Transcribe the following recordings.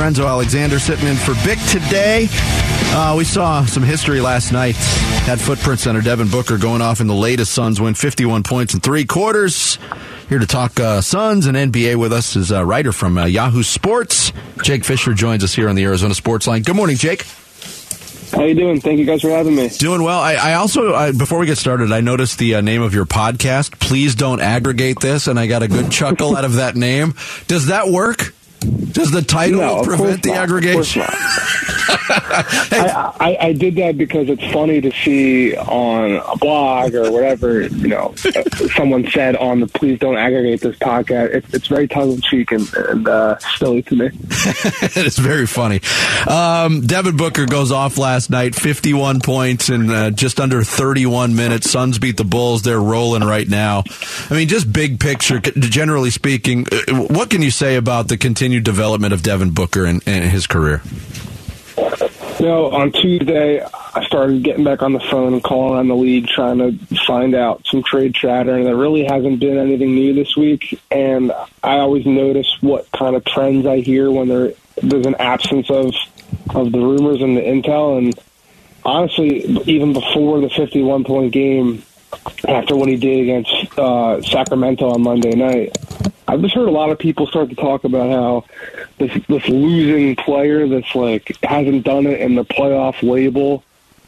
Lorenzo Alexander sitting in for Bick today. Uh, we saw some history last night. Had footprint center Devin Booker going off in the latest Suns win, 51 points in three quarters. Here to talk uh, Suns and NBA with us is a writer from uh, Yahoo Sports. Jake Fischer joins us here on the Arizona Sports Line. Good morning, Jake. How you doing? Thank you guys for having me. Doing well. I, I also, I, before we get started, I noticed the uh, name of your podcast. Please don't aggregate this, and I got a good chuckle out of that name. Does that work? Does the title No, prevent the not. Aggregation? course I, I, I did that because it's funny to see on a blog or whatever, you know, someone said on the "Please don't aggregate this podcast." It's, it's very tongue in cheek and, and uh, silly to me. it's very funny. Um, Devin Booker goes off last night, 51 points in uh, just under 31 minutes. Suns beat the Bulls. They're rolling right now. I mean, just big picture, generally speaking, uh, what can you say about the continued development of Devin Booker and, and his career? Know, on Tuesday, I started getting back on the phone and calling on the league, trying to find out some trade chatter, and there really hasn't been anything new this week. And I always notice what kind of trends I hear when there there's an absence of of the rumors and the intel. And honestly, even before the 51 point game, after what he did against uh, Sacramento on Monday night, I've just heard a lot of people start to talk about how this this losing player that's like hasn't done it in the playoff label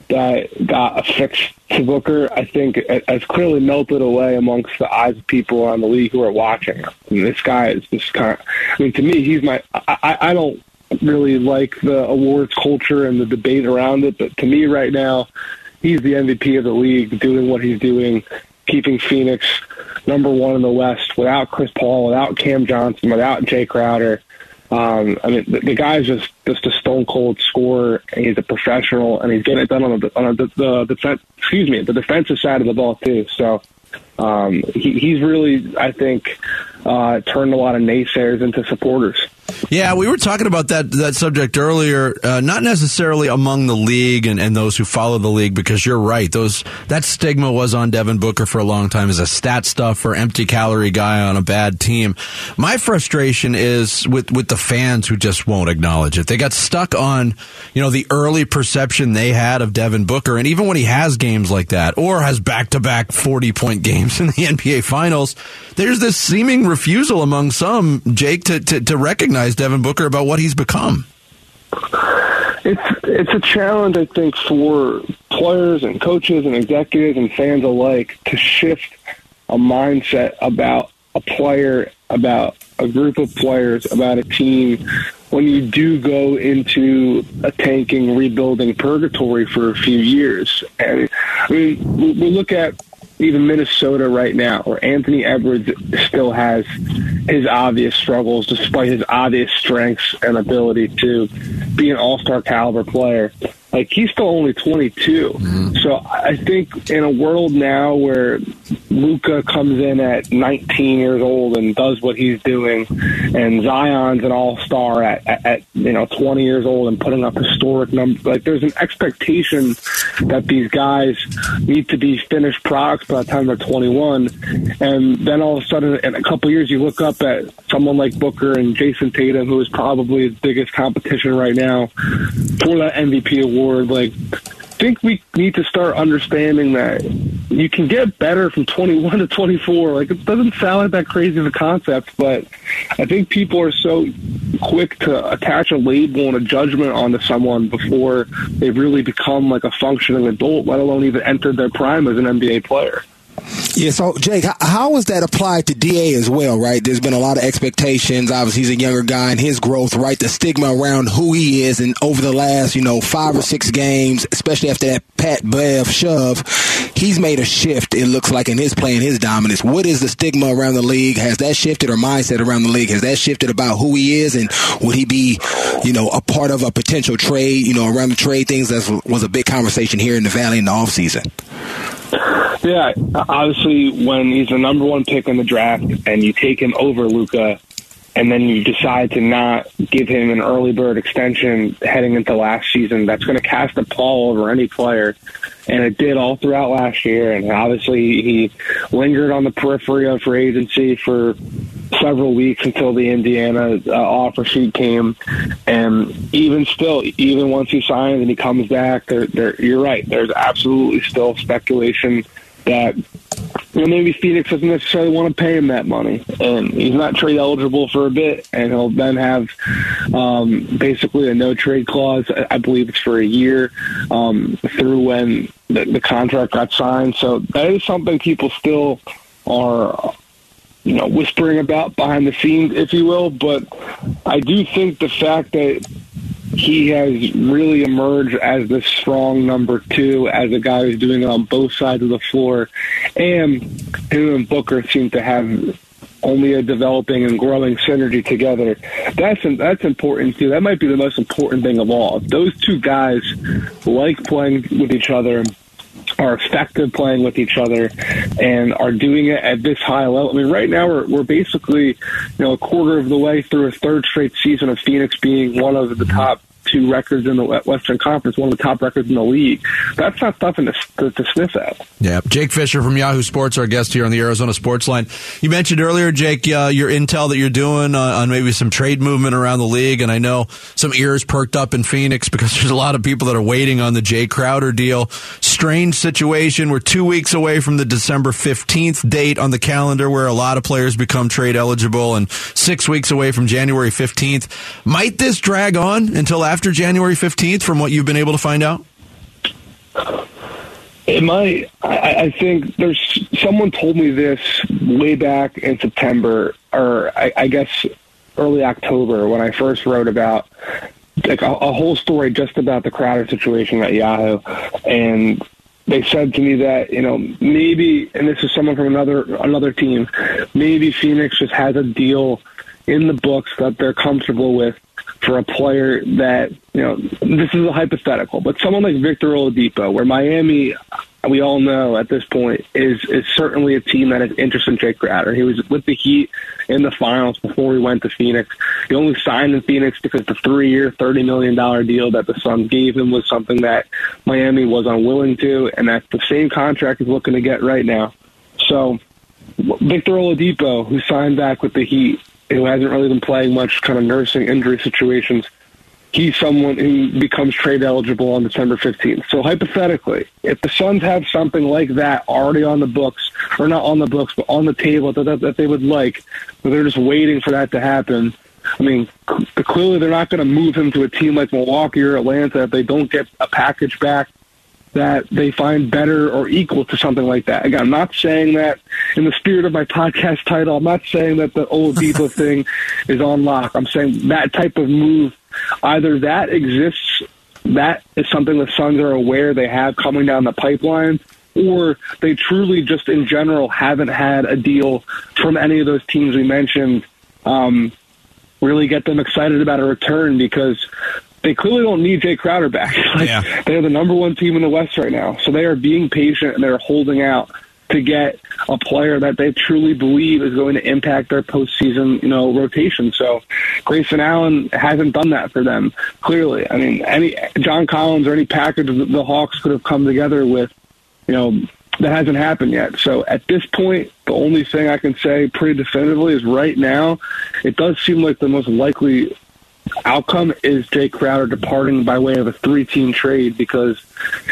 that got affixed to Booker, I think has clearly melted away amongst the eyes of people around the league who are watching. This guy is just kind of. I mean, to me, he's my. I I don't really like the awards culture and the debate around it, but to me, right now, he's the MVP of the league, doing what he's doing, keeping Phoenix number one in the West without Chris Paul, without Cam Johnson, without Jae Crowder. Um, I mean, the, the guy's just just a stone cold scorer, he's a professional, and he's getting it done on the on the, the defense. Excuse me, the defensive side of the ball too. So um, he, he's really, I think, uh, turned a lot of naysayers into supporters. Yeah, we were talking about that that subject earlier. Uh, not necessarily among the league and, and those who follow the league, because you're right. Those that stigma was on Devin Booker for a long time as a stat stuff stuffer, empty calorie guy on a bad team. My frustration is with with the fans who just won't acknowledge it. They got stuck on you know the early perception they had of Devin Booker, and even when he has games like that or has back to back forty point games in the NBA Finals, there's this seeming refusal among some, Jake, to to, to recognize Devin Booker about what he's become. It's it's a challenge, I think, for players and coaches and executives and fans alike to shift a mindset about a player, about a group of players, about a team when you do go into a tanking, rebuilding purgatory for a few years. And I mean, we we look at even Minnesota right now, where Anthony Edwards still has his obvious struggles, despite his obvious strengths and ability to be an all-star caliber player. Like he's still only 22, mm-hmm. so I think in a world now where Luka comes in at 19 years old and does what he's doing, and Zion's an all-star at, at, at you know 20 years old and putting up historic numbers. Like there's an expectation that these guys need to be finished products by the time they're 21, and then all of a sudden in a couple years you look up at someone like Booker and Jayson Tatum, who is probably the biggest competition right now for that MVP award. Like think we need to start understanding that you can get better from 21 to 24. Like it doesn't sound like that crazy of a concept, but I think people are so quick to attach a label and a judgment onto someone before they've really become like a functioning adult, let alone even entered their prime as an NBA player. Yeah, so Jake, how is that applied to DA as well, right? There's been a lot of expectations. Obviously, he's a younger guy and his growth, right? The stigma around who he is, and over the last, you know, five or six games, especially after that Pat Bev shove, he's made a shift. It looks like in his play and his dominance. What is the stigma around the league? Has that shifted, or mindset around the league? Has that shifted about who he is, and would he be, you know, a part of a potential trade? You know, around the trade things that was a big conversation here in the Valley in the offseason. Yeah, obviously, when he's the number one pick in the draft and you take him over Luka, and then you decide to not give him an early bird extension heading into last season, that's going to cast a pall over any player. And it did all throughout last year. And obviously, he lingered on the periphery of free agency for several weeks until the Indiana uh, offer sheet came, and even still, even once he signs and he comes back, there, there, you're right. There's absolutely still speculation that you know, maybe Phoenix doesn't necessarily want to pay him that money, and he's not trade eligible for a bit, and he'll then have um, basically a no trade clause. I believe it's for a year um, through when the, the contract got signed. So that is something people still are you know, whispering about behind the scenes, if you will. But I do think the fact that he has really emerged as the strong number two, as a guy who's doing it on both sides of the floor, and him and Booker seem to have only a developing and growing synergy together. That's that's important too. That might be the most important thing of all. Those two guys like playing with each other are effective playing with each other and are doing it at this high level. I mean, right now we're, we're basically, you know, a quarter of the way through a third straight season of Phoenix being one of the top two records in the Western Conference, one of the top records in the league. That's not nothing to, to, to, sniff at. Yeah. Jake Fischer from Yahoo Sports, our guest here on the Arizona Sports Line. You mentioned earlier, Jake, uh, your intel that you're doing on maybe some trade movement around the league, and I know some ears perked up in Phoenix because there's a lot of people that are waiting on the Jae Crowder deal. Strange situation. We're two weeks away from the December 15th date on the calendar where a lot of players become trade eligible, and six weeks away from January 15th. Might this drag on until after January 15th from what you've been able to find out? It might. I, I think there's someone told me this way back in September, or I, I guess early October, when I first wrote about like a, a whole story just about the Crowder situation at Yahoo, and they said to me that you know maybe, and this is someone from another another team, maybe Phoenix just has a deal in the books that they're comfortable with for a player that, you know, this is a hypothetical, but someone like Victor Oladipo, where Miami, we all know at this point, is is certainly a team that is interested in Jake Crowder. He was with the Heat in the finals before he went to Phoenix. He only signed in Phoenix because the three-year, $30 million deal that the Suns gave him was something that Miami was unwilling to, and that's the same contract he's looking to get right now. So Victor Oladipo, who signed back with the Heat, who hasn't really been playing much, kind of nursing injury situations, he's someone who becomes trade eligible on December 15th. So hypothetically, if the Suns have something like that already on the books, or not on the books, but on the table that, that, that they would like, but they're just waiting for that to happen. I mean, clearly they're not going to move him to a team like Milwaukee or Atlanta if they don't get a package back that they find better or equal to something like that. Again, I'm not saying that in the spirit of my podcast title. I'm not saying that the old Oladipo thing is on lock. I'm saying that type of move, either that exists, that is something the Suns are aware they have coming down the pipeline, or they truly just in general haven't had a deal from any of those teams we mentioned. Um, really get them excited about a return because they clearly don't need Jae Crowder back. like, yeah. They're the number one team in the West right now, so they are being patient and they're holding out to get a player that they truly believe is going to impact their postseason, you know, rotation. So Grayson Allen hasn't done that for them. Clearly, I mean, any John Collins or any package the Hawks could have come together with, you know, that hasn't happened yet. So at this point, the only thing I can say pretty definitively is right now, it does seem like the most likely outcome is Jae Crowder departing by way of a three-team trade because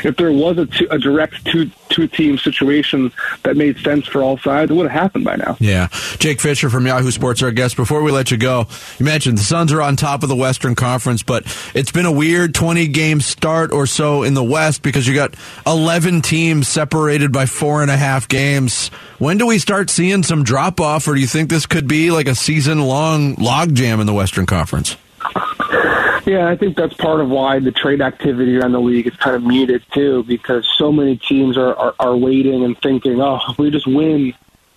if there was a, two, a direct two two-team situation that made sense for all sides, it would have happened by now. Yeah, Jake Fischer from Yahoo Sports, our guest. Before we let you go, you mentioned the Suns are on top of the Western Conference, but it's been a weird 20-game start or so in the West because you got 11 teams separated by four and a half games. When do we start seeing some drop off, or do you think this could be like a season-long logjam in the Western Conference? Yeah, I think that's part of why the trade activity around the league is kind of muted too, because so many teams are, are, are waiting and thinking, oh, if we just win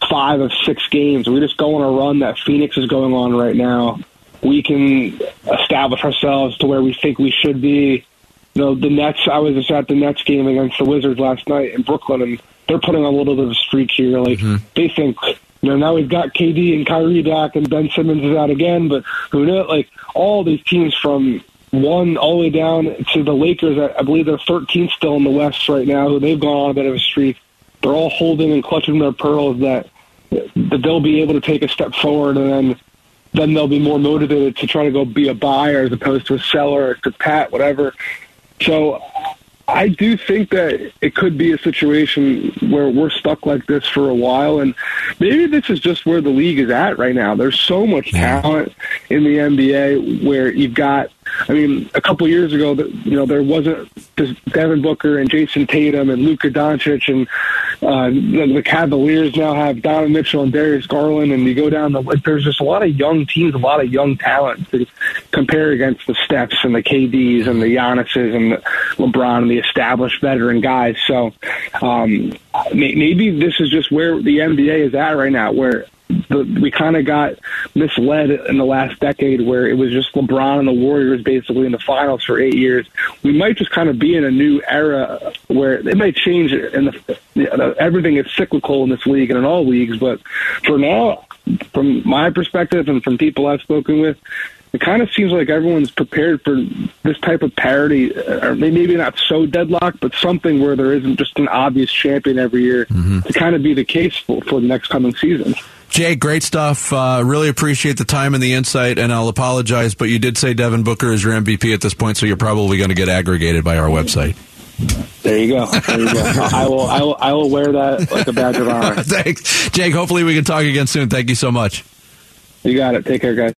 five of six games, we just go on a run that Phoenix is going on right now, we can establish ourselves to where we think we should be. You know, the Nets, I was just at the Nets game against the Wizards last night in Brooklyn, and they're putting on a little bit of a streak here. Like, mm-hmm. they think you know, now we've got KD and Kyrie back, and Ben Simmons is out again. But who knows? Like all these teams from one all the way down to the Lakers. I believe they're 13th still in the West right now. Who they've gone on a bit of a streak. They're all holding and clutching their pearls that that they'll be able to take a step forward, and then then they'll be more motivated to try to go be a buyer as opposed to a seller or to pat whatever. So I do think that it could be a situation where we're stuck like this for a while, and maybe this is just where the league is at right now. There's so much talent in the NBA where you've got. I mean, a couple years ago, you know, there wasn't Devin Booker and Jayson Tatum and Luka Doncic, and uh, the, the Cavaliers now have Donovan Mitchell and Darius Garland, and you go down the. Like, there's just a lot of young teams, a lot of young talent to compare against the Stephs and the KDs and the Giannis's and the LeBron and the established veteran guys. So um, maybe this is just where the NBA is at right now, where the, we kind of got misled in the last decade where it was just LeBron and the Warriors basically in the finals for eight years. We might just kind of be in a new era where it might change and the, you know, everything is cyclical in this league and in all leagues. But for now, from my perspective and from people I've spoken with, it kind of seems like everyone's prepared for this type of parity, or maybe not so deadlock, but something where there isn't just an obvious champion every year mm-hmm. to kind of be the case for, for the next coming season. Jay, great stuff. Uh, really appreciate the time and the insight, and I'll apologize, but you did say Devin Booker is your MVP at this point, so you're probably going to get aggregated by our website. There you go. There you go. I will. I will. I will wear that like a badge of honor. Thanks, Jake. Hopefully, we can talk again soon. Thank you so much. You got it. Take care, guys.